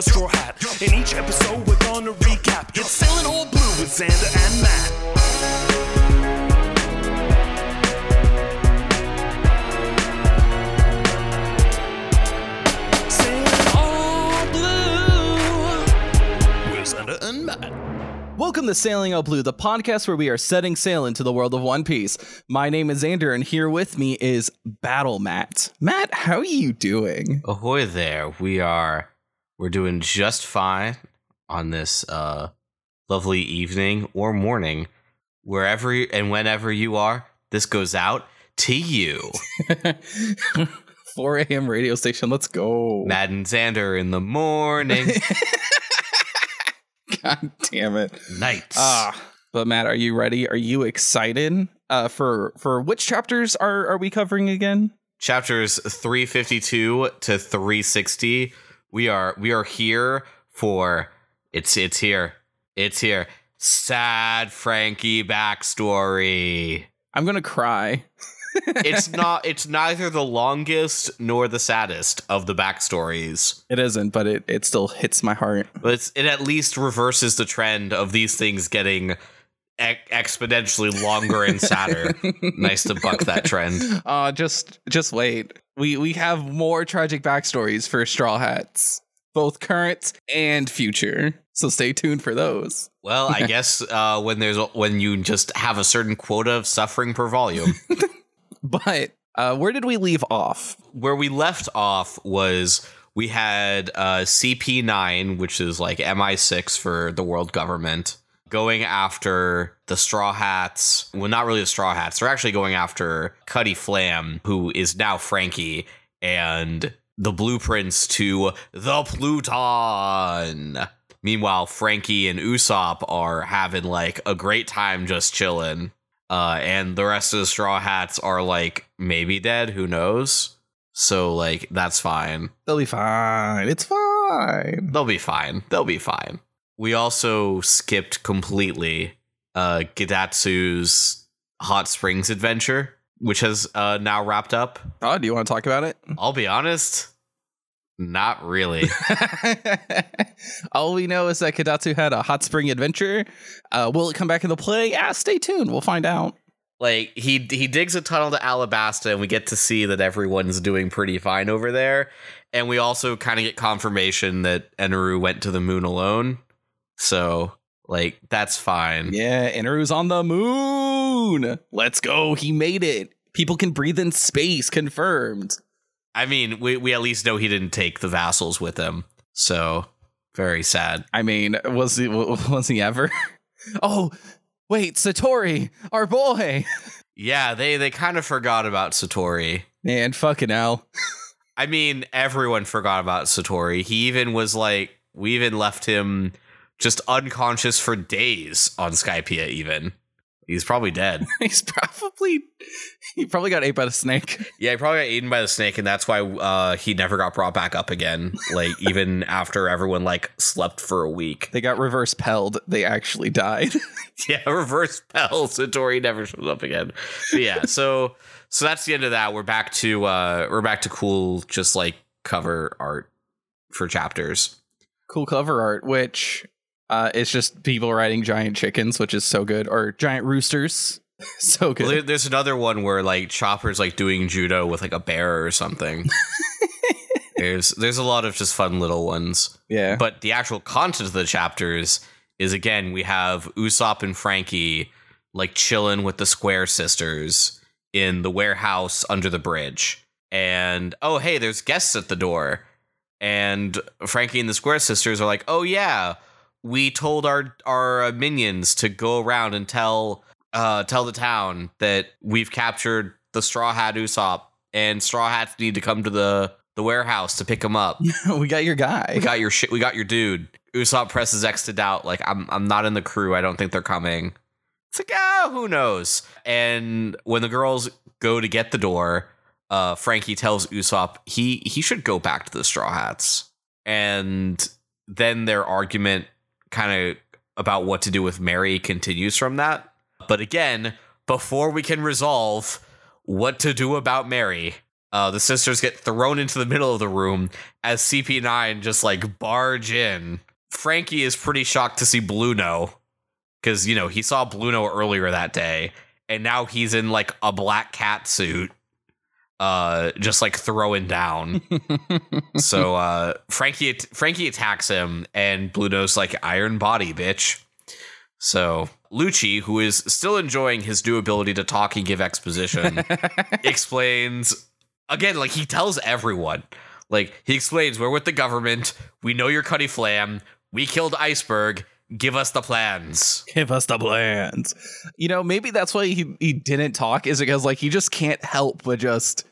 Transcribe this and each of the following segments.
a straw hat. In each episode, we're gonna recap. It's Sailing All Blue with Xander and Matt. Sailing All Blue with Xander and Matt. Welcome to Sailing All Blue, the podcast where we are setting sail into the world of One Piece. My name is Xander, and here with me is Battle Matt. Matt, how are you doing? Ahoy there. We are we're doing just fine on this uh lovely evening or morning. Wherever you- and whenever you are, this goes out to you. 4 a.m. radio station, let's go. Matt and Xander in the morning. God damn it. Nights. Ah, but Matt, are you ready? Are you excited? Uh, for for which chapters are are we covering again? Chapters 352 to 360. We are we are here for it's it's here. It's here. Sad Franky backstory. I'm gonna cry. it's not it's neither the longest nor the saddest of the backstories It isn't, but it it still hits my heart. but it's, it at least reverses the trend of these things getting e- exponentially longer and sadder nice to buck that trend Uh just just wait. We we have more tragic backstories for Straw Hats, both current and future. So stay tuned for those. well i guess uh, when there's when you just have a certain quota of suffering per volume But uh, where did we leave off? where we left off was we had uh, CP9, which is like MI6 for the world government, going after the Straw Hats. Well, not really the Straw Hats. They're actually going after Cutty Flam, who is now Franky, and the blueprints to the Pluton. Meanwhile, Franky and Usopp are having like a great time just chilling. Uh, and the rest of the Straw Hats are like maybe dead. Who knows? So like that's fine. They'll be fine. It's fine. They'll be fine. They'll be fine. We also skipped completely uh Gedatsu's Hot Springs adventure, which has uh now wrapped up. Oh, do you want to talk about it? I'll be honest, not really. All we know is that Gedatsu had a hot spring adventure. Uh, will it come back into play? Yeah, stay tuned. We'll find out. like he he digs a tunnel to Alabasta and we get to see that everyone's doing pretty fine over there. And we also kind of get confirmation that Eneru went to the moon alone. So like that's fine. Yeah, Eneru's on the moon. Let's go. He made it. People can breathe in space. Confirmed. I mean, we, we at least know he didn't take the vassals with him. So very sad. I mean, was he was he ever? oh, wait, Satori, our boy. Yeah, they they kind of forgot about Satori. Man, fucking hell. I mean, everyone forgot about Satori. He even was like, we even left him just unconscious for days on Skypiea. Even he's probably dead. He's probably he probably got ate by the snake. yeah, he probably got eaten by the snake, and that's why uh, he never got brought back up again. Like even after everyone like slept for a week. They got reverse pelled. They actually died. Yeah, reverse spell. Satori never shows up again. But yeah, so so that's the end of that. We're back to uh we're back to cool just like cover art for chapters. cool cover art, which uh, is just people riding giant chickens, which is so good, or giant roosters. so good. Well, there's another one where like Chopper's like doing judo with like a bear or something. there's there's a lot of just fun little ones. yeah. But the actual content of the chapters is again we have Usopp and Franky like chilling with the Square sisters in the warehouse under the bridge. And oh hey, there's guests at the door. And Franky and the Square sisters are like, "Oh yeah, we told our our minions to go around and tell uh tell the town that we've captured the Straw Hat Usopp and Straw Hats need to come to the the warehouse to pick him up." we got your guy. we got your shit. We got your dude. Usopp presses X to doubt. Like I'm, I'm not in the crew. I don't think they're coming. It's like, ah, who knows? And when the girls go to get the door, uh, Franky tells Usopp he he should go back to the Straw Hats. And then their argument, kind of about what to do with Merry, continues from that. But again, before we can resolve what to do about Merry, Uh, the sisters get thrown into the middle of the room as CP9 just like barge in. Franky is pretty shocked to see Blueno because you know he saw Blueno earlier that day, and now he's in like a black cat suit, uh, just like throwing down. so uh, Franky Franky attacks him, and Blueno's like Iron Body, bitch. So Lucci, who is still enjoying his new ability to talk and give exposition, explains again, like he tells everyone. Like he explains, we're with the government. We know you're Cutty Flam. We killed Iceberg. Give us the plans. Give us the plans. You know, maybe that's why he, he didn't talk, is because like he just can't help but just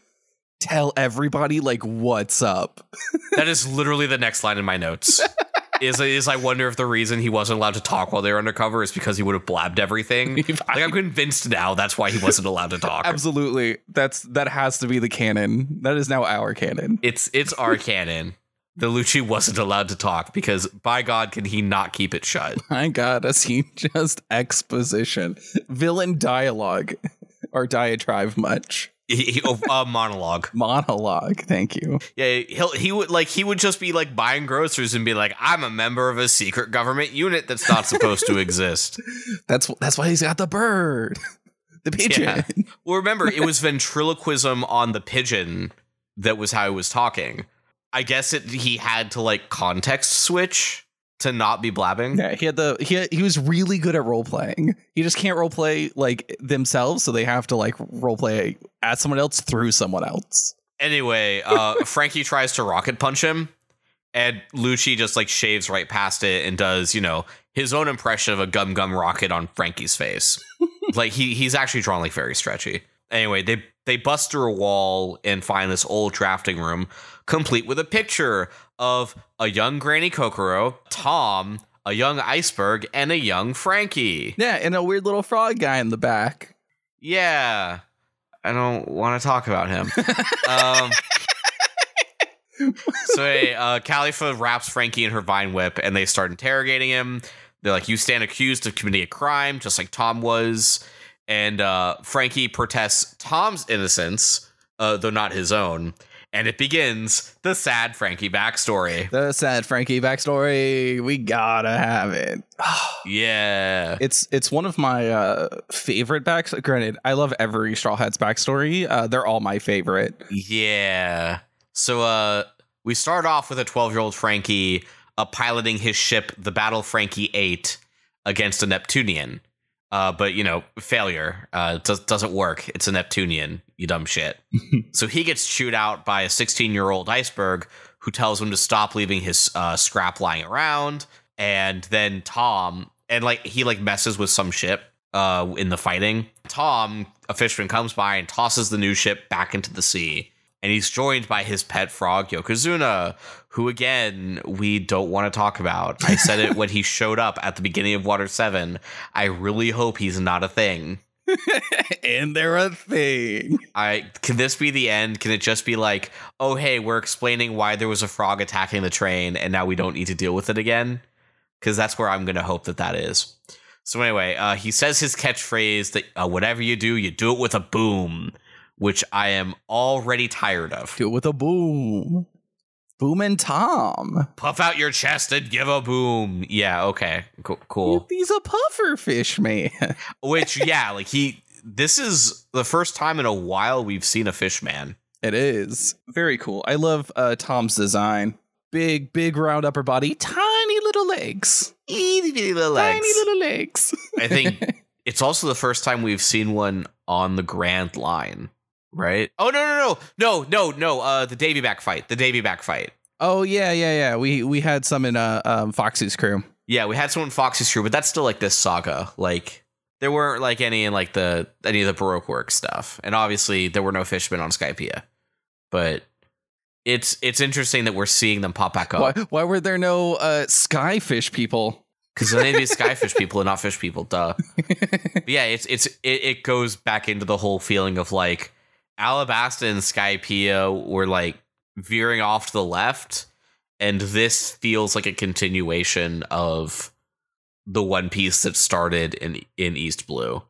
tell everybody like what's up. that is literally the next line in my notes. is is I wonder if the reason he wasn't allowed to talk while they were undercover is because he would have blabbed everything. like I'm convinced now that's why he wasn't allowed to talk. Absolutely. That's that has to be the canon. That is now our canon. It's it's our canon. The Lucci wasn't allowed to talk because by God can he not keep it shut. My God, does he just exposition. Villain dialogue or diatribe much. He, he, oh, uh, monologue. Monologue. Thank you. Yeah, he'll he would like he would just be like buying groceries and be like, "I'm a member of a secret government unit that's not supposed to exist." That's that's why he's got the bird, the pigeon. Yeah. Well, remember it was ventriloquism on the pigeon that was how he was talking. I guess it he had to like context switch to not be blabbing. Yeah, he had the he had, he was really good at role playing. He just can't role play like themselves, so they have to like role play as someone else through someone else. Anyway, uh Franky tries to rocket punch him, and Lucci just like shaves right past it and does you know his own impression of a gum gum rocket on Franky's face. like he he's actually drawn like very stretchy. Anyway, they they bust through a wall and find this old drafting room, complete with a picture of a young Granny Kokoro, Tom, a young Iceberg, and a young Franky. Yeah, and a weird little frog guy in the back. Yeah, I don't want to talk about him. um, so hey, uh, Kalifa wraps Franky in her vine whip, and they start interrogating him. They're like, "You stand accused of committing a crime, just like Tom was." And uh, Franky protests Tom's innocence, uh, though not his own. And it begins the sad Franky backstory. The sad Franky backstory. We gotta have it. yeah. It's it's one of my uh, favorite backs. Granted, I love every Straw Hats backstory. Uh, they're all my favorite. Yeah. So uh we start off with a 12 year old Franky uh, piloting his ship, the Battle Franky 8, against a Neptunian. Uh, but you know, failure uh, does, doesn't work. It's a Neptunian, you dumb shit. so he gets chewed out by a 16 year old iceberg who tells him to stop leaving his uh, scrap lying around. And then Tom, and like he like messes with some ship uh, in the fighting. Tom, a fisherman, comes by and tosses the new ship back into the sea. And he's joined by his pet frog, Yokozuna, who again we don't want to talk about. I said it when he showed up at the beginning of Water 7. I really hope he's not a thing. and they're a thing. I can this be the end? Can it just be like, oh hey, we're explaining why there was a frog attacking the train, and now we don't need to deal with it again? Because that's where I'm going to hope that that is. So anyway, uh, he says his catchphrase that uh, whatever you do, you do it with a boom, which I am already tired of. Do it with a boom. Boom and Tom. Puff out your chest and give a boom. Yeah, okay. Cool. cool. He's a puffer fish man. Which, yeah, like he this is the first time in a while we've seen a fish man. It is. Very cool. I love uh, Tom's design. Big, big round upper body, tiny little legs. Itty little legs. Tiny little legs. I think it's also the first time we've seen one on the Grand Line right? Oh no no no no no no! Uh, the Davy back fight, the Davy back fight. Oh yeah yeah yeah. We we had some in uh um, Foxy's crew. Yeah, we had some in Foxy's crew, but that's still like this saga. Like there weren't like any in like the any of the Baroque work stuff, and obviously there were no fishmen on Skypiea. But it's it's interesting that we're seeing them pop back up. Why, why were there no uh, skyfish people? because they need to be skyfish people and not fish people. Duh. yeah, it's it's it, it, goes back into the whole feeling of like Alabasta and Skypiea were like veering off to the left, and this feels like a continuation of the One Piece that started in in East Blue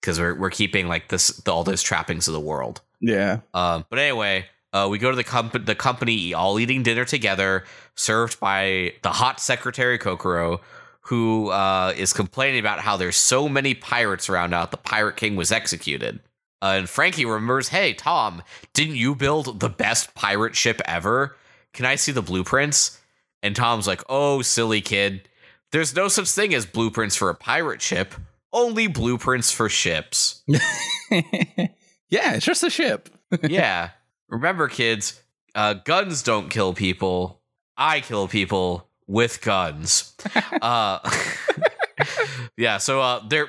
because we're we're keeping like this the, all those trappings of the world. Yeah. Um, but anyway, uh, we go to the company, the company, all eating dinner together, served by the hot secretary Kokoro, who uh, is complaining about how there's so many pirates around now. The pirate king was executed, uh, and Frankie remembers, "Hey, Tom, didn't you build the best pirate ship ever? Can I see the blueprints?" And Tom's like, "Oh, silly kid, there's no such thing as blueprints for a pirate ship. Only blueprints for ships." yeah, it's just a ship. yeah. Remember, kids, uh, guns don't kill people. I kill people with guns. uh, yeah. So, uh, there,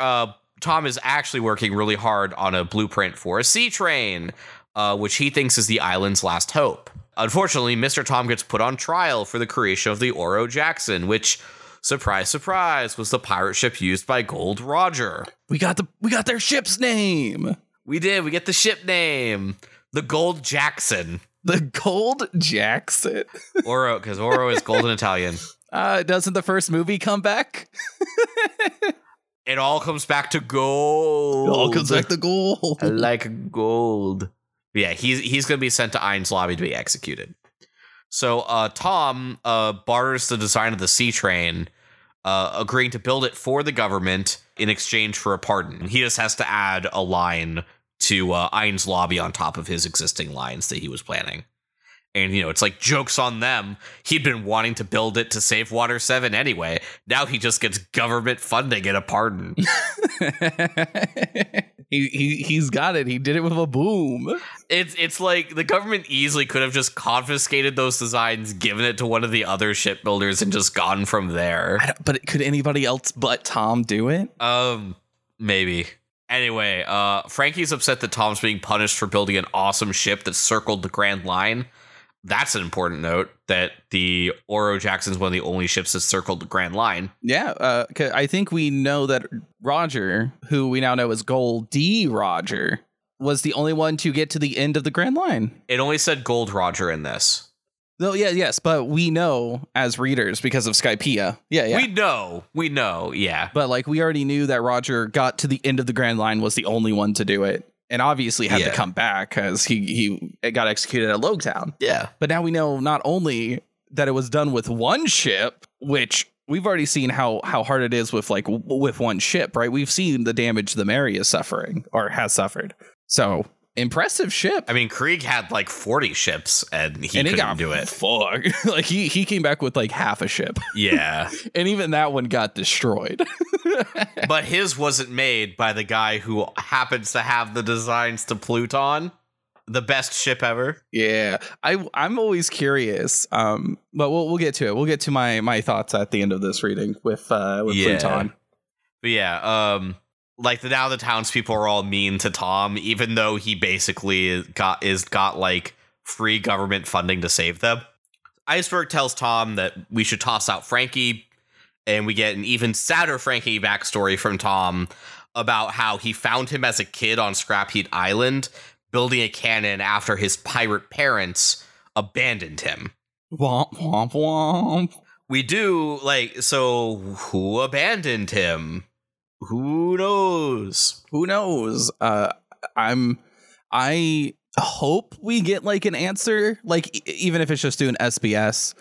uh, Tom is actually working really hard on a blueprint for a sea train, uh, which he thinks is the island's last hope. Unfortunately, Mister Tom gets put on trial for the creation of the Oro Jackson, which. Surprise, surprise, was the pirate ship used by Gold Roger. We got the we got their ship's name. We did. We get the ship name, the Gold Jackson. The Gold Jackson. Oro, because Oro is golden Italian. Uh, doesn't the first movie come back? It all comes back to gold. It all comes back to gold. Like gold. Yeah, he's he's gonna be sent to Enies Lobby to be executed. So uh, Tom uh, barters the design of the sea train, uh, agreeing to build it for the government in exchange for a pardon. He just has to add a line to uh, Enies Lobby on top of his existing lines that he was planning. And you know, it's like jokes on them. He'd been wanting to build it to save Water Seven anyway. Now he just gets government funding and a pardon. he, he he's got it. He did it with a boom. It's it's like the government easily could have just confiscated those designs, given it to one of the other shipbuilders, and just gone from there. But could anybody else but Tom do it? Um, maybe. Anyway, uh, Frankie's upset that Tom's being punished for building an awesome ship that circled the Grand Line. That's an important note that the Oro Jackson's one of the only ships that circled the Grand Line. Yeah, uh, I think we know that Roger, who we now know as Gold D. Roger, was the only one to get to the end of the Grand Line. It only said Gold Roger in this. No, yeah, yes, but we know as readers because of Skypiea. Yeah, yeah. We know, we know, yeah. but like we already knew that Roger got to the end of the Grand Line was the only one to do it, and obviously had Yeah. to come back because he he got executed at Logtown. Yeah. But now we know not only that it was done with one ship, which we've already seen how how hard it is with like with one ship, right? We've seen the damage the Merry is suffering or has suffered. So impressive ship. I mean, Krieg had like 40 ships and he and couldn't he got do it. Fuck. like he he came back with like half a ship, Yeah. and even that one got destroyed. but his wasn't made by the guy who happens to have the designs to Pluton, the best ship ever. Yeah, I I'm always curious. Um, but we'll we'll get to it. We'll get to my my thoughts at the end of this reading with uh with Yeah. Pluton. But yeah, um, like the, now the townspeople are all mean to Tom, even though he basically got is got like free government funding to save them. Iceberg tells Tom that we should toss out Franky, and we get an even sadder Franky backstory from Tom about how he found him as a kid on Scrap Heap Island, building a cannon after his pirate parents abandoned him. Womp womp womp. We do like so. Who abandoned him? Who knows? Who knows? Uh, I'm I hope we get like an answer, like e- even if it's just doing SBS,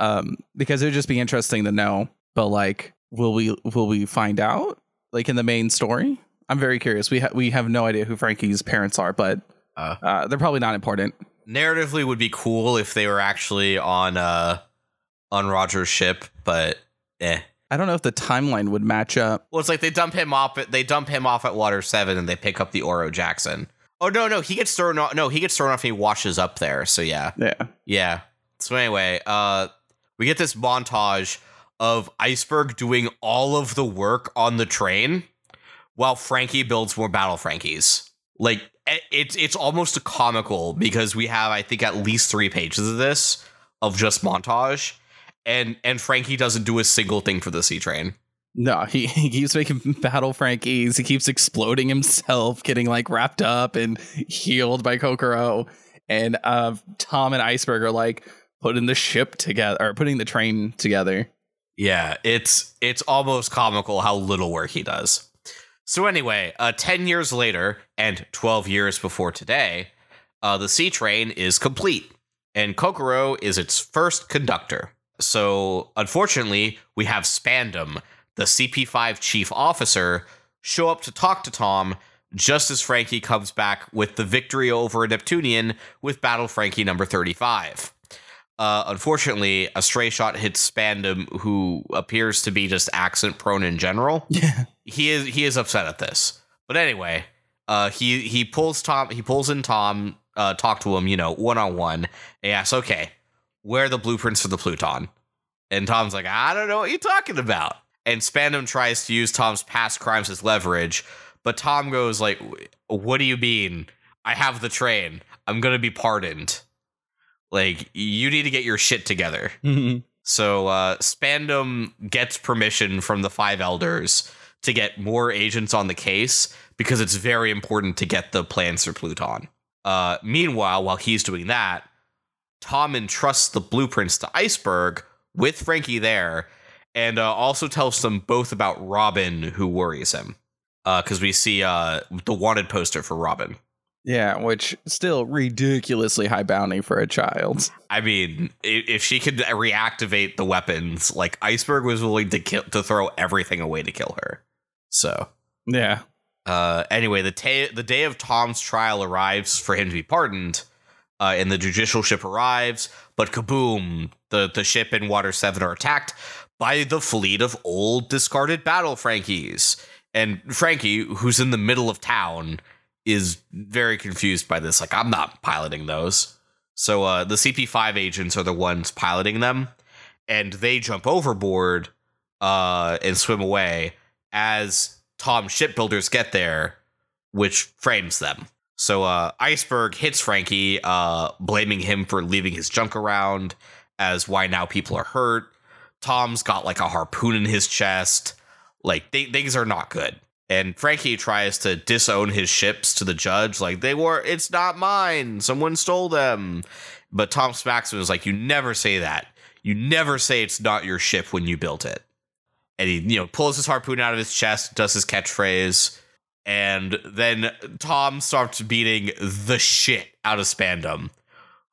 um, because it would just be interesting to know. But like, will we will we find out like in the main story? I'm very curious. We ha- we have no idea who Franky's parents are, but Uh. uh, they're probably not important. Narratively, would be cool if they were actually on uh on Roger's ship, but eh. I don't know if the timeline would match up. Well, it's like they dump him off. At, they dump him off at Water Seven, and they pick up the Oro Jackson. Oh no, no, he gets thrown off. No, he gets thrown off, and he washes up there. So yeah, Yeah. Yeah. So anyway, uh we get this montage of Iceberg doing all of the work on the train while Franky builds more battle Frankies. Like it's it's almost comical because we have I think at least 3 pages of this of just montage and and Franky doesn't do a single thing for the sea train. No, he, he keeps making battle Frankies. He keeps exploding himself, getting like wrapped up and healed by Kokoro. And uh, Tom and Iceberg are like putting the ship together or putting the train together. Yeah, it's it's almost comical how little work he does. So anyway, uh, ten years later, and twelve years before today, uh, the sea train is complete, and Kokoro is its first conductor. So unfortunately, we have Spandam, the CP5 chief officer, show up to talk to Tom just as Franky comes back with the victory over Neptunian with Battle Franky number 35. Uh, unfortunately, a stray shot hits Spandam, who appears to be just accent prone in general. Yeah. He is he is upset at this. But anyway, uh, he he pulls Tom he pulls in Tom, uh, talk to him, you know, one on one. He asks, "Okay, where are the blueprints for the Pluton?" And Tom's like, "I don't know what you're talking about." And Spandam tries to use Tom's past crimes as leverage, but Tom goes like, "What do you mean? I have the train. I'm gonna be pardoned. Like, you need to get your shit together." So uh, Spandam gets permission from the five elders to get more agents on the case because it's very important to get the plans for Pluton. Uh, meanwhile, while he's doing that, Tom entrusts the blueprints to Iceberg with Franky there, and uh, also tells them both about Robin, who worries him. Because we see uh, the wanted poster for Robin. Yeah, which still ridiculously high bounty for a child. I mean, if she could reactivate the weapons, like Iceberg was willing to kill to throw everything away to kill her. So, Yeah. uh, anyway, the ta- the day of Tom's trial arrives for him to be pardoned, uh, and the judicial ship arrives. But kaboom! The the ship and Water Seven are attacked by the fleet of old discarded battle Frankies. And Franky, who's in the middle of town, is very confused by this. Like, I'm not piloting those. So uh, the CP5 agents are the ones piloting them, and they jump overboard uh, and swim away as Tom shipbuilders get there, which frames them. So uh, Iceberg hits Franky, uh, blaming him for leaving his junk around, as why now people are hurt. Tom's got like a harpoon in his chest. Like th- things are not good. And Franky tries to disown his ships to the judge, like they were. It's not mine. Someone stole them. But Tom him is like, "You never say that. You never say it's not your ship when you built it." And he, you know, pulls his harpoon out of his chest, does his catchphrase, and then Tom starts beating the shit out of Spandam,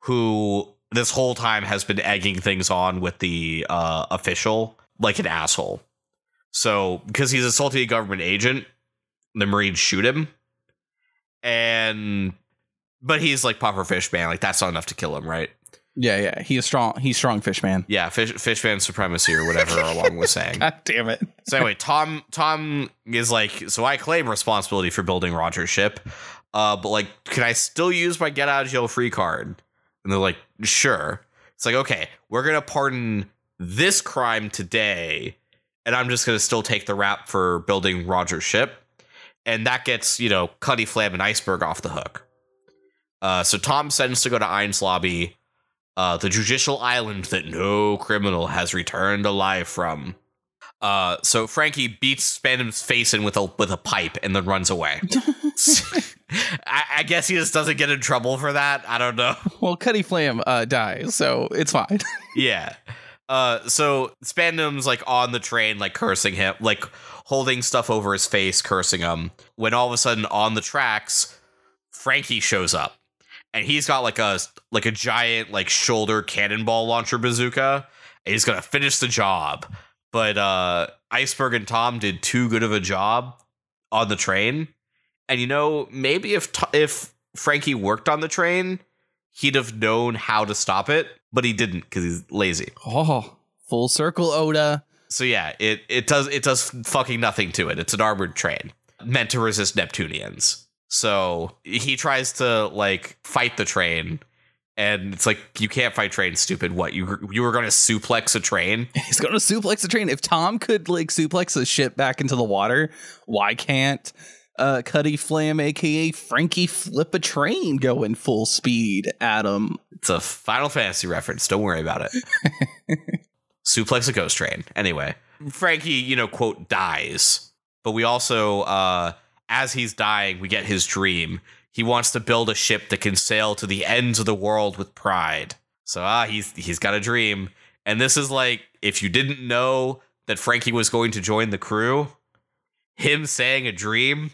who this whole time has been egging things on with the uh, official like an asshole. So because he's assaulting a government agent, the Marines shoot him, and but he's like puffer fish man, like that's not enough to kill him, right? Yeah, yeah. He's strong. He's strong fish man. Yeah, fish fish man supremacy or whatever along was saying. God damn it. So anyway, Tom Tom is like, so I claim responsibility for building Roger's ship, uh, but like, can I still use my get out of jail free card? And they're like, sure. It's like, okay, we're gonna pardon this crime today, and I'm just gonna still take the rap for building Roger's ship, and that gets you know Cutty Flam and Iceberg off the hook. Uh, so Tom sends to go to Enies Lobby, uh, the judicial island that no criminal has returned alive from. Uh, so Franky beats Spandam's face in with a with a pipe and then runs away. I, I guess he just doesn't get in trouble for that. I don't know. Well, Cutty Flam uh, dies, so it's fine. yeah. Uh, so Spandam's like on the train, like cursing him, like holding stuff over his face, cursing him. When all of a sudden on the tracks, Franky shows up, and he's got like a like a giant like shoulder cannonball launcher bazooka. And he's gonna finish the job, but uh, Iceberg and Tom did too good of a job on the train. And you know, maybe if if Franky worked on the train, he'd have known how to stop it, but he didn't because he's lazy. Oh, full circle, Oda. So yeah, it it does it does fucking nothing to it. It's an armored train meant to resist Neptunians. So he tries to like fight the train, and it's like you can't fight trains, stupid. What you you were going to suplex a train? He's going to suplex a train. If Tom could like suplex the ship back into the water, why can't uh, Cutty Flam, aka Franky, flip a train going full speed at him? It's a Final Fantasy reference. Don't worry about it. suplex a ghost train. Anyway, Franky, you know, quote dies, but we also, uh, as he's dying, we get his dream. He wants to build a ship that can sail to the ends of the world with pride. So ah, he's he's got a dream, and this is like if you didn't know that Franky was going to join the crew, him saying a dream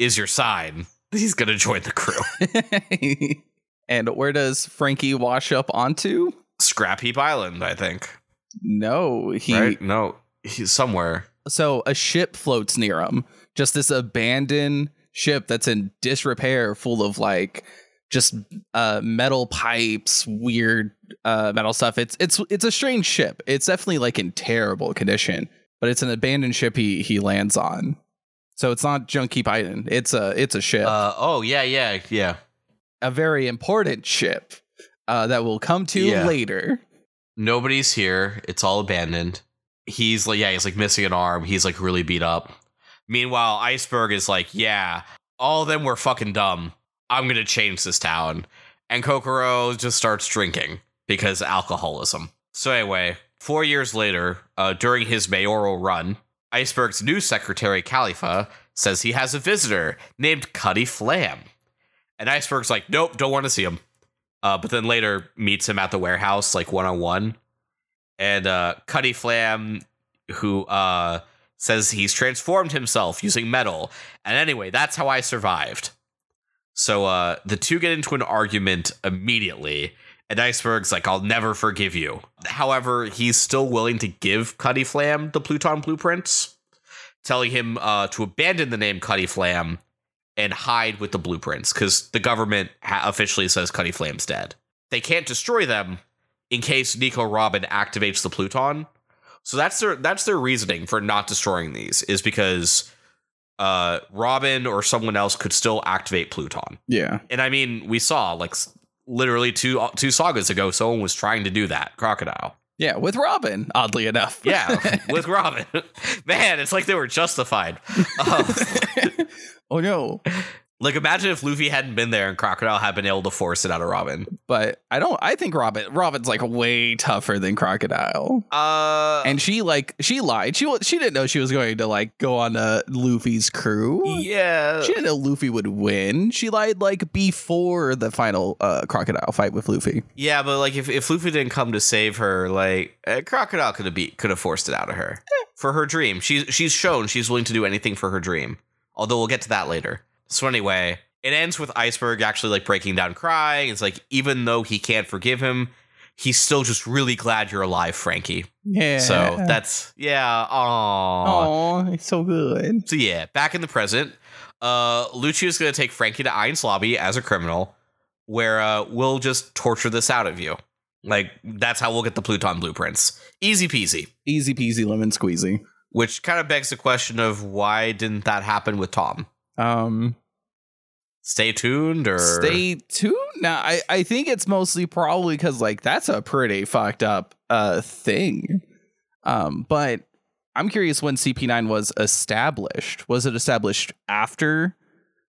is your sign he's gonna join the crew. and where does Franky wash up onto? Scrap Heap Island, I think. No, he. right? No, he's somewhere. So a ship floats near him. Just this abandoned ship that's in disrepair, full of like just uh, metal pipes, weird uh, metal stuff. It's it's it's a strange ship. It's definitely like in terrible condition, but it's an abandoned ship he he lands on. So it's not Junkie Biden. It's a it's a ship, Uh, oh yeah, yeah, yeah. a very important ship uh, that we'll come to Yeah. later. Nobody's here. It's all abandoned. He's like, yeah, he's like missing an arm. He's like really beat up. Meanwhile, Iceberg is like, yeah, all of them were fucking dumb. I'm gonna change this town. And Kokoro just starts drinking because alcoholism. So anyway, four years later, uh, during his mayoral run, Iceberg's new secretary, Kalifa, says he has a visitor named Cutty Flam. And Iceberg's like, nope, don't want to see him. Uh, but then later meets him at the warehouse, like one on one. And uh, Cutty Flam, who uh, says he's transformed himself using metal. And anyway, that's how I survived. So uh, the two get into an argument immediately. And Iceberg's like, I'll never forgive you. However, he's still willing to give Cutty Flam the Pluton blueprints, telling him uh, to abandon the name Cutty Flam and hide with the blueprints because the government ha- officially says Cutty Flam's dead. They can't destroy them in case Nico Robin activates the Pluton. So that's their that's their reasoning for not destroying these is because uh, Robin or someone else could still activate Pluton. Yeah. And I mean, we saw like literally two two sagas ago, someone was trying to do that. Crocodile. Yeah, with Robin, oddly enough. Yeah, with Robin. Man, it's like they were justified. Uh, oh no. Like imagine if Luffy hadn't been there and Crocodile had been able to force it out of Robin. But I don't I think Robin Robin's like way tougher than Crocodile. Uh And she like she lied. She she didn't know she was going to like go on uh, Luffy's crew. yeah. She didn't know Luffy would win. She lied like before the final uh, crocodile fight with Luffy. Yeah, but like if, if Luffy didn't come to save her, like uh, Crocodile could have beat could have forced it out of her for her dream. She's she's shown she's willing to do anything for her dream. Although we'll get to that later. So anyway, it ends with Iceberg actually like breaking down, crying. It's like even though he can't forgive him, he's still just really glad you're alive, Franky. Yeah. So that's yeah. Aww. oh, it's so good. So yeah, back in the present, uh, Lucio's gonna take Franky to Enies Lobby as a criminal, where uh, we'll just torture this out of you. Like that's how we'll get the Pluton blueprints. Easy peasy. Easy peasy lemon squeezy. Which kind of begs the question of why didn't that happen with Tom? Um, Stay tuned or stay tuned. Now, I I think it's mostly probably because like that's a pretty fucked up uh thing. Um, but I'm curious when CP9 was established. Was it established after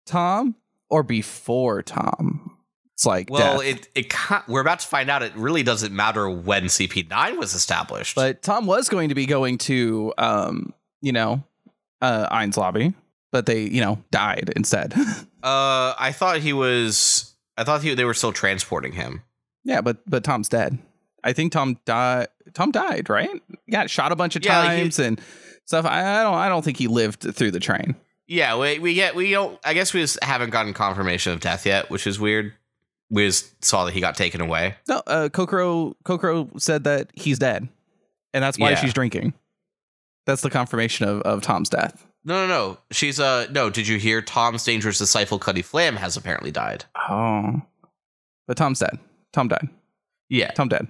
Tom or before Tom? It's like Well, death. it it we're about to find out. It really doesn't matter when CP9 was established. But Tom was going to be going to, um, you know, uh, Enies Lobby, but they, you know, died instead. uh, I thought he was. I thought he, they were still transporting him. yeah, but but Tom's dead. I think Tom died. Tom died, right? Got shot a bunch of Yeah, like times and stuff. I, I don't. I don't think he lived through the train. Yeah, we we get we don't. I guess we just haven't gotten confirmation of death yet, which is weird. We just saw that he got taken away. No, uh, Kokoro Kokoro said that he's dead, and that's why Yeah. she's drinking. That's the confirmation of, of Tom's death. No, no, no. She's uh no. Did you hear Tom's dangerous disciple Cutty Flam has apparently died? Oh, but Tom's dead. Tom died. Yeah, Tom dead.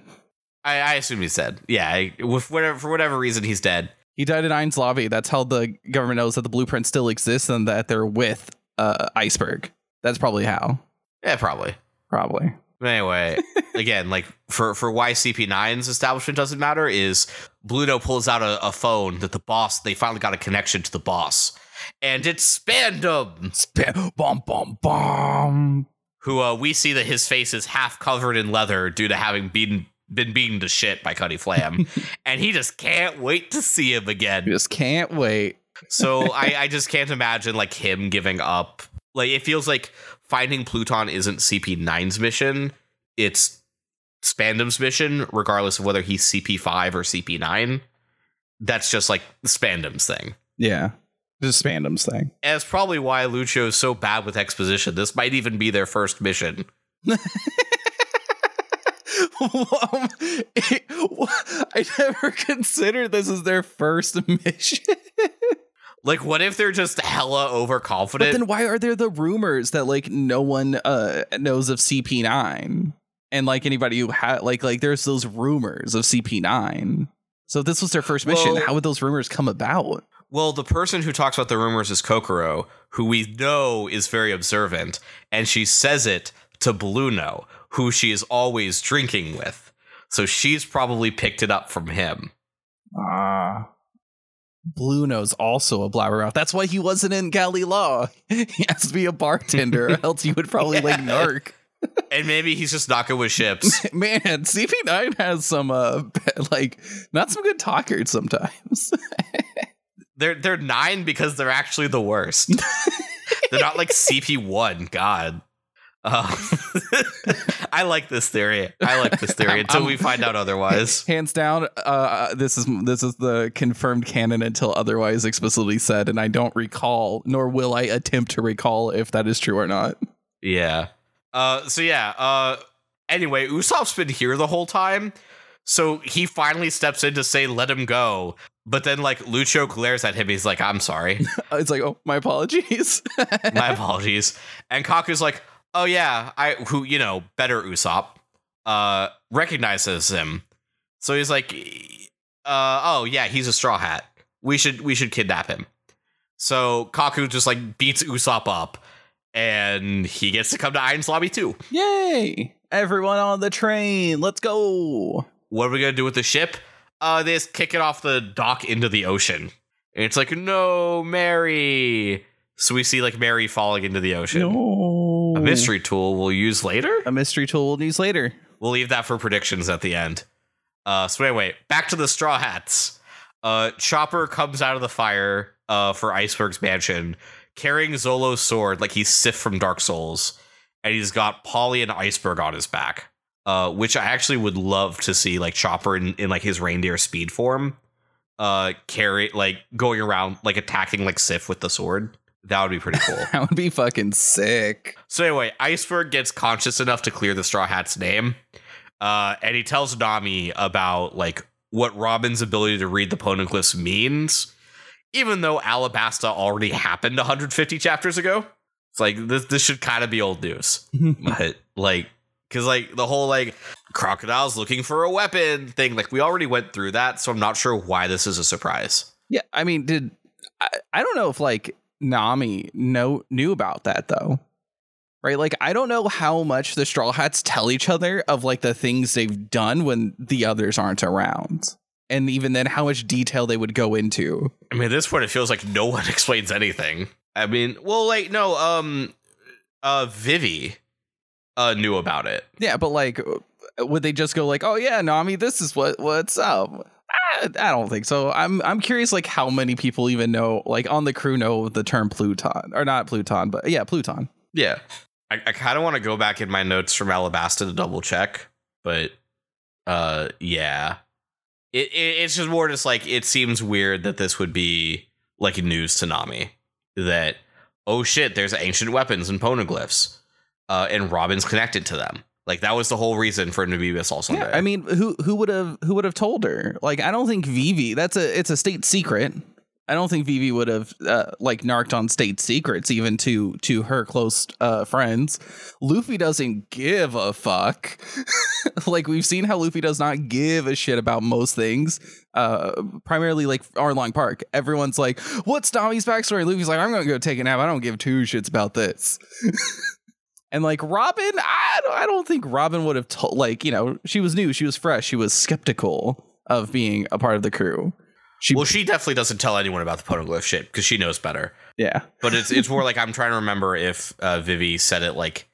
I, I assume he's dead. Yeah, I, with whatever for whatever reason he's dead. He died at Enies Lobby. That's how the government knows that the blueprint still exists and that they're with uh, Iceberg. That's probably how. Yeah, probably. Probably. Anyway, again, like for for why CP9's establishment doesn't matter is Bluto pulls out a, a phone that the boss they finally got a connection to the boss, and it's Spandam. Spam. Bomb. Bomb. Bomb. who uh, we see that his face is half covered in leather due to having been been beaten to shit by Cutty Flam, and he just can't wait to see him again. Just can't wait. So I, I just can't imagine like him giving up. Like it feels like finding Pluton isn't CP9's mission; it's Spandam's mission, regardless of whether he's CP5 or CP9. That's just like Spandam's thing. Yeah. Just fandom's thing. And it's probably why Lucio is so bad with exposition. This might even be their first mission. I never considered this as their first mission. Like, what if they're just hella But overconfident? then why are there the rumors that like no one uh knows of CP9 and like anybody who had like like there's those rumors of CP9. So if this was their first mission, Well- how would those rumors come about? well, the person who talks about the rumors is Kokoro, who we know is very observant, and she says it to Blueno, who she is always drinking with. So she's probably picked it up from him. Ah. Blueno's also a blabbermouth. That's why he wasn't in Galley-La. he has to be a bartender, or else he would probably like narc. And maybe he's just good with ships. Man, CP9 has some uh like not some good talkers sometimes. they're they're nine because they're actually the worst. they're not like CP one. God. Um, I like this theory. I like this theory until I'm- we find out otherwise. Hands down, uh, this is this is the confirmed canon until otherwise explicitly said, and I don't recall, nor will I attempt to recall if that is true or not. Yeah. Uh. So yeah. Uh. Anyway, Usopp's been here the whole time, so he finally steps in to say, "Let him go." But then, like, Lucho glares at him. He's like, "I'm sorry. It's like, oh, my apologies. My apologies." And Kaku's like, "Oh yeah, I who you know better Usopp, uh, recognizes him." So he's like, "Uh, oh yeah, he's a straw hat. We should we should kidnap him." So Kaku just like beats Usopp up, and he gets to come to Enies Lobby too. Yay! Everyone on the train, let's go. what are we gonna do with the ship? Uh, they just kick it off the dock into the ocean. And it's like, no, Merry. So we see like Merry falling into the ocean. No. A mystery tool we'll use later. A mystery tool we'll use later. We'll leave that for predictions at the end. Uh, so anyway, back to the Straw Hats. Uh, Chopper comes out of the fire uh, for Iceberg's mansion, carrying Zolo's sword like he's Sif from Dark Souls, and he's got Paulie and Iceberg on his back. Uh, which I actually would love to see, like Chopper in, in like his reindeer speed form, uh, carry like going around like attacking like Sif with the sword. That would be pretty cool. That would be fucking sick. So anyway, Iceberg gets conscious enough to clear the Straw Hat's name, uh, and he tells Nami about like what Robin's ability to read the poneglyphs means, even though Alabasta already happened 150 chapters ago. It's like this this should kind of be old news, but like because like the whole like crocodiles looking for a weapon thing, like we already went through that, so I'm not sure why this is a surprise. Yeah, I mean, did I, I don't know if like Nami know knew about that though. Right? Like I don't know how much the Straw Hats tell each other of like the things they've done when the others aren't around. And even then how much detail they would go into. I mean, at this point, it feels like no one explains anything. I mean, well, like no, um, uh, Vivi, uh, knew about it. Yeah, but like would they just go like, "Oh yeah, Nami, this is what what's up?" I, I don't think so. I'm I'm curious like how many people even know like on the crew know the term Pluton or not Pluton, but yeah, Pluton. Yeah, I, I kind of want to go back in my notes from Alabasta to double check, but, uh, yeah, it, it it's just more just like it seems weird that this would be like news to Nami that oh shit, there's ancient weapons and poneglyphs, uh, and Robin's connected to them. Like that was the whole reason for him to be with All Sunday. Yeah, I mean, who who would have who would have told her? Like, I don't think Vivi. That's a it's a state secret. I don't think Vivi would have uh, like narked on state secrets even to to her close uh, friends. Luffy doesn't give a fuck. like we've seen how Luffy does not give a shit about most things. Uh, primarily like Arlong Park. Everyone's like, "What's Tommy's backstory?" Luffy's like, "I'm gonna go take a nap. I don't give two shits about this." And like Robin, I don't, I don't think Robin would have told. Like you know, she was new, she was fresh, she was skeptical of being a part of the crew. She, well, she definitely doesn't tell anyone about the poneglyph shit because she knows better. yeah, But it's it's more like I'm trying to remember if uh, Vivi said it like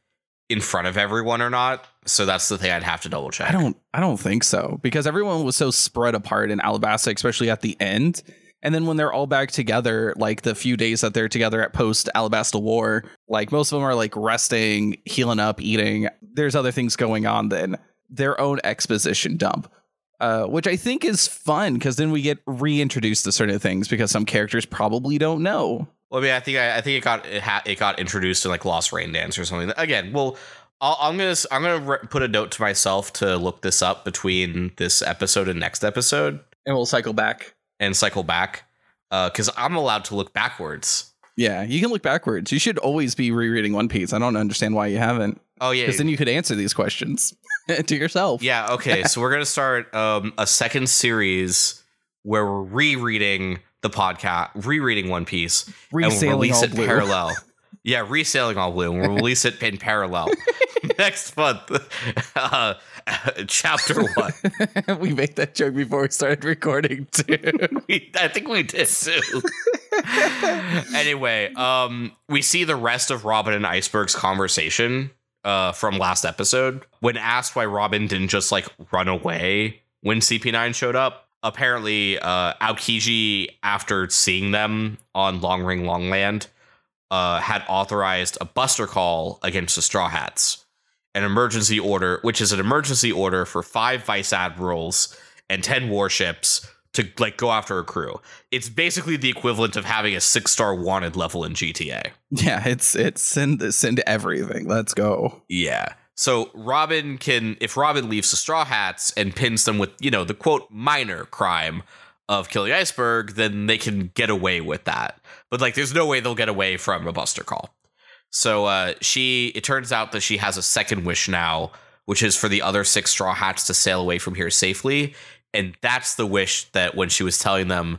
in front of everyone or not. So that's the thing I'd have to double check. I don't, I don't think so because everyone was so spread apart in Alabasta, especially at the end. And then when they're all back together, like the few days that they're together at post Alabasta War, like most of them are like resting, healing up, eating. There's other things going on than their own exposition dump uh, which I think is fun because then we get reintroduced to certain things because some characters probably don't know. Well, I mean, I think I, I think it got it, ha- it got introduced in like Lost Rain Dance or something. Again, well, I'll, I'm gonna I'm gonna re- put a note to myself to look this up between this episode and next episode And we'll cycle back. and cycle back because I'm allowed to look backwards. Yeah, you can look backwards. You should always be rereading One Piece. I don't understand why you haven't, Oh yeah, because then you could answer these questions to yourself. yeah. Okay, so we're gonna start um, a second series where we're rereading the podcast, rereading One Piece, and we'll release it blue. parallel. Yeah, resailing all blue. and We'll release it in parallel next month. Uh, chapter one. we made that joke before we started recording too. We- I think we did too. anyway, um, we see the rest of Robin and Iceberg's conversation uh, from last episode. When asked why Robin didn't just like run away when CP9 showed up, apparently uh, Aokiji, after seeing them on Long Ring Long Land, uh, had authorized a buster call against the Straw Hats, an emergency order, which is an emergency order for five vice admirals and ten warships to like go after a crew. It's basically the equivalent of having a six star wanted level in GTA. yeah, it's it's send send everything. Let's go. Yeah. So Robin can, if Robin leaves the Straw Hats and pins them with, you know, the quote minor crime of killing Iceberg, then they can get away with that. But like, there's no way they'll get away from a Buster call. So uh, she, it turns out that she has a second wish now, which is for the other six Straw Hats to sail away from here safely. And that's the wish that when she was telling them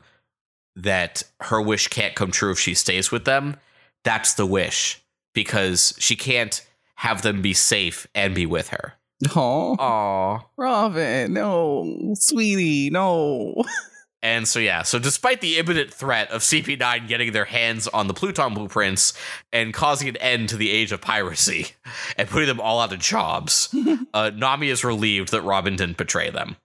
that her wish can't come true if she stays with them, that's the wish because she can't have them be safe and be with her. Oh, Aww. Robin, no, sweetie, no. And so, yeah, so despite the imminent threat of CP9 getting their hands on the Pluton blueprints and causing an end to the age of piracy and putting them all out of jobs, uh, Nami is relieved that Robin didn't betray them.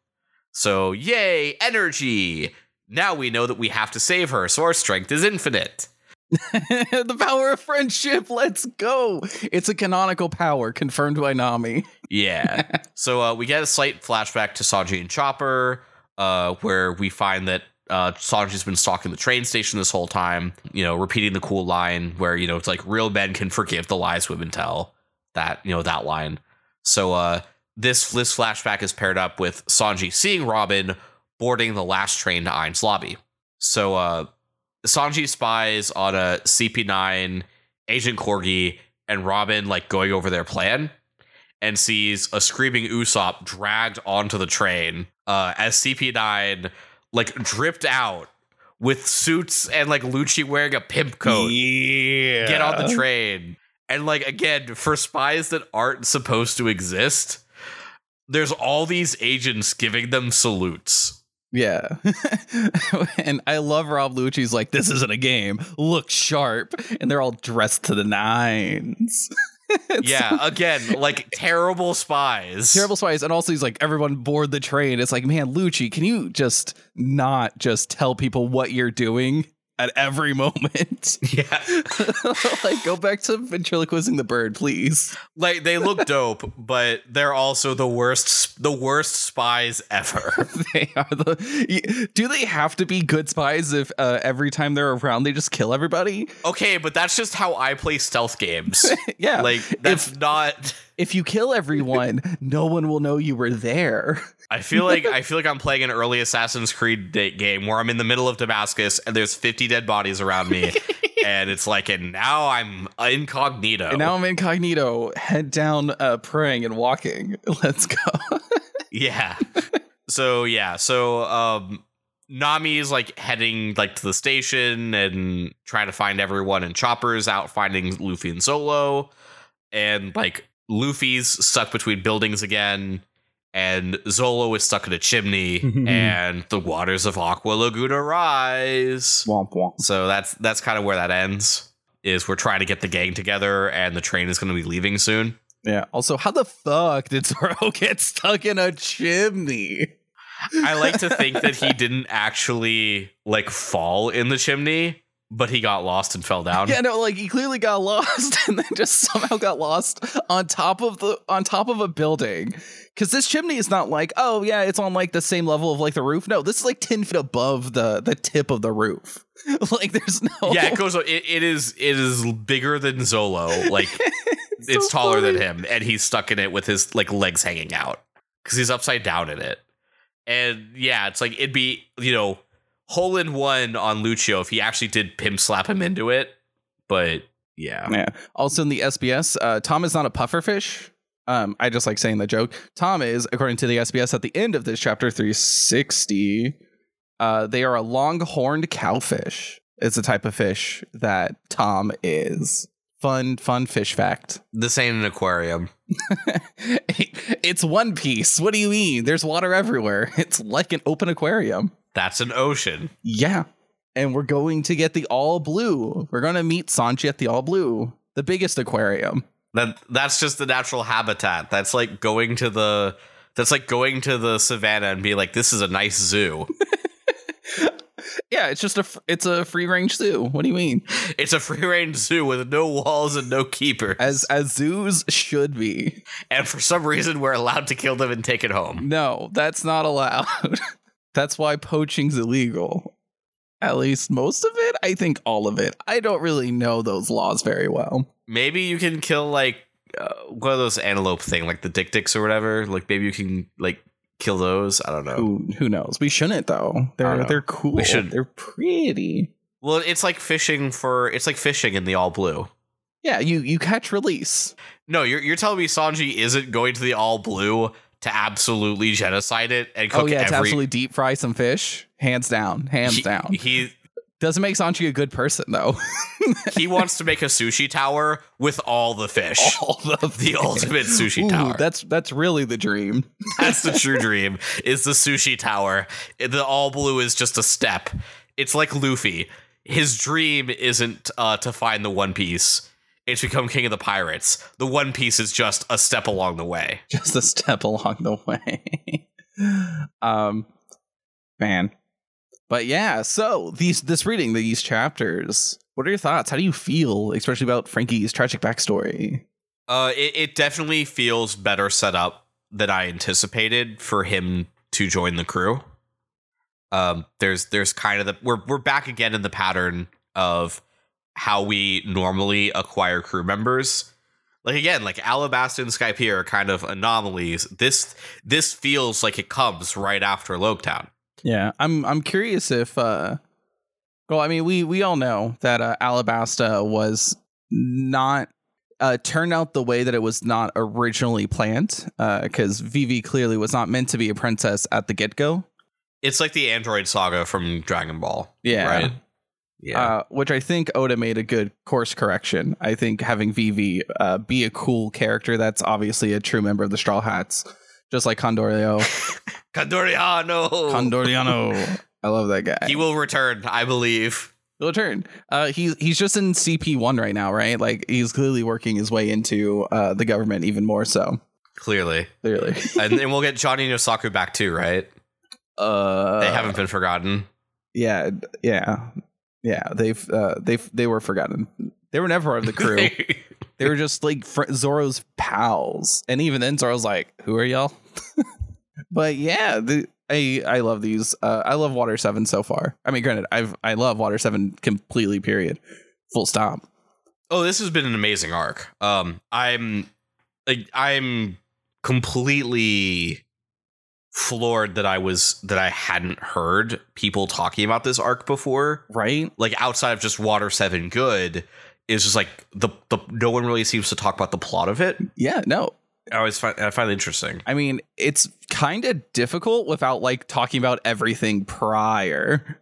So, yay, energy! Now we know that we have to save her, so our strength is infinite. the power of friendship. Let's go. It's a canonical power confirmed by Nami. Yeah. so uh, we get a slight flashback to Sanji and Chopper, uh, where we find that uh, Sanji's been stalking the train station this whole time, you know, repeating the cool line where, you know, it's like real men can forgive the lies women tell. That, you know, that line. So uh, this, this flashback is paired up with Sanji seeing Robin boarding the last train to Enies Lobby. So uh, Sanji spies on a CP9, Agent Corgi, and Robin like going over their plan and sees a screaming Usopp dragged onto the train uh, as CP9 like dripped out with suits and like Lucci wearing a pimp coat Yeah. get on the train. And like again, for spies that aren't supposed to exist, there's all these agents giving them salutes. Yeah. and I love Rob Lucci's like, this isn't a game. Look sharp. And they're all dressed to the nines. Yeah, again, like terrible spies. Terrible spies. And also he's like, everyone board the train. It's like, man, Lucci, can you just not just tell people what you're doing at every moment? Yeah. like, go back to ventriloquizing the bird, please. like they look dope, but they're also the worst the worst spies ever. They are the. Do they have to be good spies if uh, every time they're around they just kill everybody? Okay, but that's just how I play stealth games. Yeah. Like that's not if you kill everyone, no one will know you were there. I feel like I feel like I'm playing an early Assassin's Creed da- game where I'm in the middle of Damascus and there's 50 dead bodies around me, and it's like, and now I'm incognito. And now I'm incognito, head down, uh, praying and walking. Let's go. yeah. So yeah, so um, Nami is like heading like to the station and trying to find everyone, and Chopper's out finding Luffy and Solo, and like Luffy's stuck between buildings again. And Zolo is stuck in a chimney, and the waters of Aqua Laguna rise. womp womp. So that's that's kind of where that ends. Is we're trying to get the gang together, and the train is going to be leaving soon. Yeah. Also, how the fuck did Zoro get stuck in a chimney? I like to think that he didn't actually like fall in the chimney, but he got lost and fell down. Yeah, no, like he clearly got lost and then just somehow got lost on top of the on top of a building. Cause this chimney is not like, oh yeah, it's on like the same level of like the roof. No, this is like 10 feet above the the tip of the roof. like there's no Yeah, it goes. It, it is. It is bigger than Zolo. Like it's, so taller than him, and he's stuck in it with his like legs hanging out because he's upside down in it. And yeah, it's like it'd be you know hole in one on Lucio if he actually did pimp slap him into it. But yeah, Yeah. Also in the SBS, uh, Tom is not a pufferfish. Um, I just like saying the joke. Tom is, according to the SBS, at the end of this chapter 360, uh, they are a long-horned cowfish. It's a type of fish that Tom is. Fun, fun fish fact. this ain't an aquarium. it's One Piece. What do you mean? There's water everywhere. It's like an open aquarium. That's an ocean. Yeah. And we're going to get the all blue. We're going to meet Sanji at the all blue, the biggest aquarium. That that's just the natural habitat. That's like going to the. That's like going to the savannah and be like, "This is a nice zoo." Yeah, it's just a it's a free range zoo. What do you mean? it's a free range zoo with no walls and no keepers. As as zoos should be. and for some reason, we're allowed to kill them and take it home. No, that's not allowed. that's why poaching's illegal. At least most of it. I think all of it. I don't really know those laws very well. Maybe you can kill like uh, one of those antelope thing, like the dick dicks or whatever. Like maybe you can like kill those. I don't know. Who who knows? We shouldn't though. They're they're cool. We should- They're pretty. Well, it's like fishing for. It's like fishing in the all blue. Yeah, you you catch release. No, you're you're telling me Sanji isn't going to the all blue to absolutely genocide it and cook oh yeah, to absolutely deep fry some fish. Hands down. Hands he, down. He Doesn't make Sanji a good person though. he wants to make a sushi tower with all the fish. all the The ultimate sushi Ooh, tower. That's that's really the dream. That's the true dream. Is the sushi tower. The all blue is just a step. It's like Luffy. His dream isn't uh, to find the One Piece. It's become king of the pirates. The One Piece is just a step along the way. Just a step along the way. um man. But yeah, so these this reading these chapters, what are your thoughts? How do you feel, especially about Franky's tragic backstory? Uh, it, it definitely feels better set up than I anticipated for him to join the crew. Um, there's there's kind of the we're we're back again in the pattern of how we normally acquire crew members. Like again, like Alabasta and Skypiea are kind of anomalies. This this feels like it comes right after Loguetown. Yeah, I'm I'm curious if uh well, I mean, we we all know that uh, Alabasta was not uh turned out the way that it was not originally planned uh cuz Vivi clearly was not meant to be a princess at the get-go. It's like the Android saga from Dragon Ball. Yeah. Right. Yeah. Uh, which I think Oda made a good course correction. I think having Vivi uh, be a cool character that's obviously a true member of the Straw Hats, just like Condorio. Condoriano. Condoriano. I love that guy. He will return, I believe. He'll return. Uh, he's he's just in CP one right now, right? Like he's clearly working his way into uh, the government even more so. Clearly. Clearly, and, and we'll get Johnny Nosaku back too, right? uh, They haven't been forgotten. Yeah, yeah, yeah. They've uh, they've they were forgotten. They were never part of the crew. they were just like fr- Zoro's pals, and even then Zoro's like, "Who are y'all?" but yeah, the, I I love these. Uh, I love Water Seven so far. I mean, granted, I've I love Water Seven completely. Period. Full stop. oh, this has been an amazing arc. Um, I'm like I'm completely floored that I was that I hadn't heard people talking about this arc before. Right? Like outside of just Water Seven Good, is just like the the no one really seems to talk about the plot of it. Yeah. No. I always find I find it interesting. I mean, it's kind of difficult without like talking about everything prior.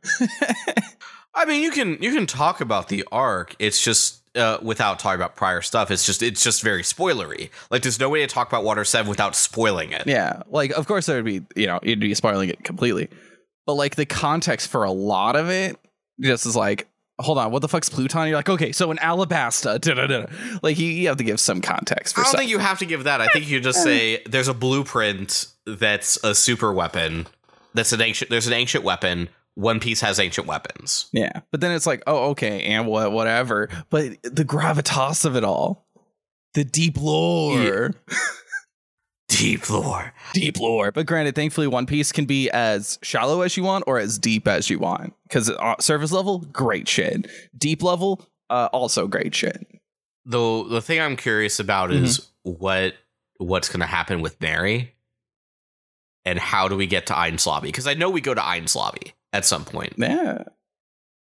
I mean, you can you can talk about the arc. It's just uh, without talking about prior stuff. It's just it's just very spoilery. Like there's no way to talk about Water Seven without spoiling it. Yeah, like of course there would be, you know, you'd be spoiling it completely. But like the context for a lot of it just is like, hold on, what the fuck's Pluton? You're like, okay, so in Alabasta, da-da-da. like you, you have to give some context for I don't stuff. think you have to give that. I think you just say there's a blueprint that's a super weapon. That's an ancient. There's an ancient weapon One Piece has ancient weapons. Yeah. But then it's like, oh, okay, and what whatever. But the gravitas of it all. The deep lore. Deep lore. Deep lore. But granted, thankfully One Piece can be as shallow as you want or as deep as you want. Because uh, surface level, great shit. Deep level, uh, also great shit. The the thing I'm curious about is what what's going to happen with Merry, and how do we get to Enies Lobby? Because I know we go to Enies Lobby at some point. Yeah.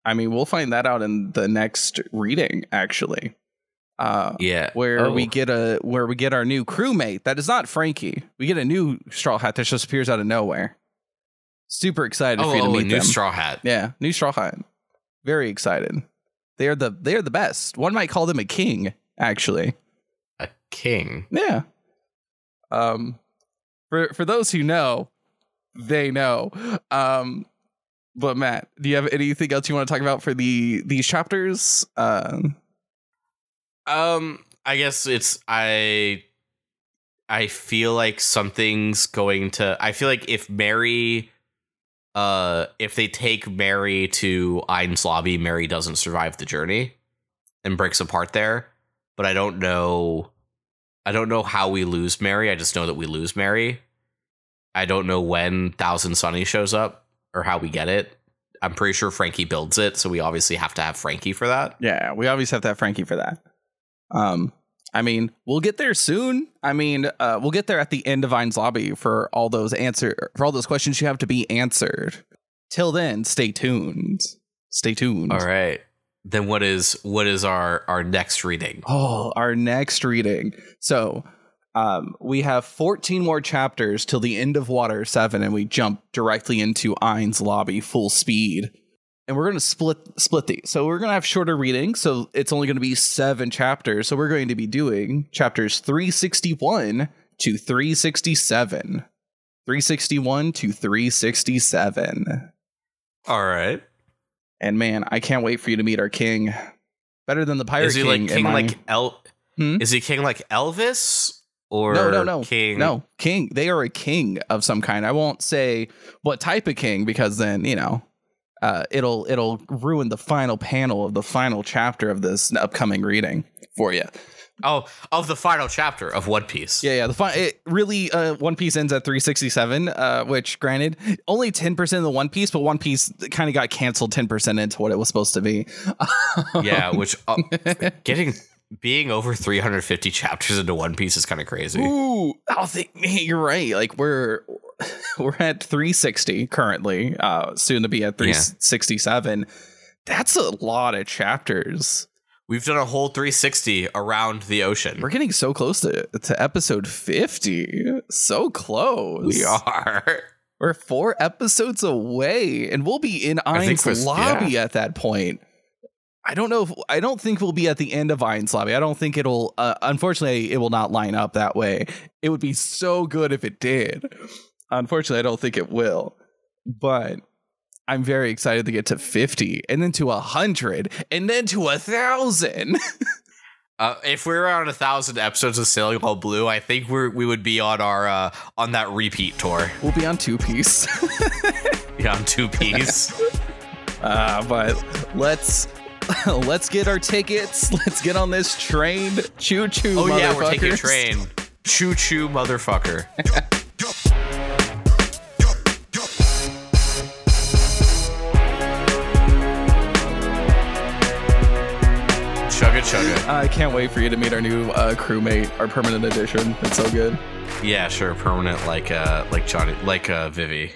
I mean, we'll find that out in the next reading, actually. Uh, Yeah, where Oh. we get a where we get our new crewmate that is not Franky. We get a new straw hat that just appears out of nowhere. Super excited Oh, for you to oh, a meet new them. straw hat. yeah, new straw hat. Very excited. They are the they are the best. One might call them a king, actually. A king. Yeah. Um, for for those who know, they know. Um, but Matt, do you have anything else you want to talk about for the these chapters? Um, Um, I guess it's I. I feel like something's going to. I feel like if Merry, uh, if they take Merry to Enies Lobby, Merry doesn't survive the journey, and breaks apart there. But I don't know. I don't know how we lose Merry. I just know that we lose Mary. I don't know when Thousand Sunny shows up or how we get it. I'm pretty sure Franky builds it, so we obviously have to have Franky for that. yeah, we obviously have to have Franky for that. Um, I mean, we'll get there soon. I mean, uh, we'll get there at the end of Enies Lobby for all those answer for all those questions you have to be answered. Till then, stay tuned. Stay tuned. All right. Then what is what is our our next reading? Oh, our next reading. So, um, we have 14 more chapters till the end of Water 7, and we jump directly into Enies Lobby full speed. And we're going to split split these. So we're going to have shorter readings. So it's only going to be seven chapters. So we're going to be doing chapters 361 to 367. 361 to 367. All right. And man, I can't wait for you to meet our king. Better than the pirate Is he king. like king like El? Hmm? Is he king like Elvis or no, no, no, king? no, king. They are a king of some kind. I won't say what type of king because then you know, uh, it'll it'll ruin the final panel of the final chapter of this upcoming reading for you. Oh, of the final chapter of One Piece. Yeah, yeah. The fi- it really uh, One Piece ends at 367, uh, which granted only 10 percent of the One Piece, but One Piece kind of got canceled 10 percent into what it was supposed to be. Yeah, which uh, getting being over 350 chapters into One Piece is kind of crazy. Ooh, I think you're right. Like we're we're at 360 currently, uh, soon to be at 367. That's a lot of chapters. We've done a whole 360 around the ocean. We're getting so close to to episode 50. So close. We are. We're four episodes away, and we'll be in I think Enies we're- lobby at that point. I don't know if I don't think we'll be at the end of Enies Lobby. I don't think it'll. Uh, unfortunately, it will not line up that way. It would be so good if it did. Unfortunately, I don't think it will. But I'm very excited to get to 50, and then to 100, and then to a thousand. Uh, if we were on a thousand episodes of Sailing All Blue, I think we're we would be on our uh, on that repeat tour. we'll be on two piece. Yeah, on two piece. Uh, but let's let's get our tickets. Let's get on this train. Choo choo. oh yeah, we're taking a train. Choo choo, motherfucker. Chugga chugga. I can't wait for you to meet our new uh, crewmate, our permanent addition. It's so good. Yeah, sure. Permanent like uh like Johnny like uh Vivi.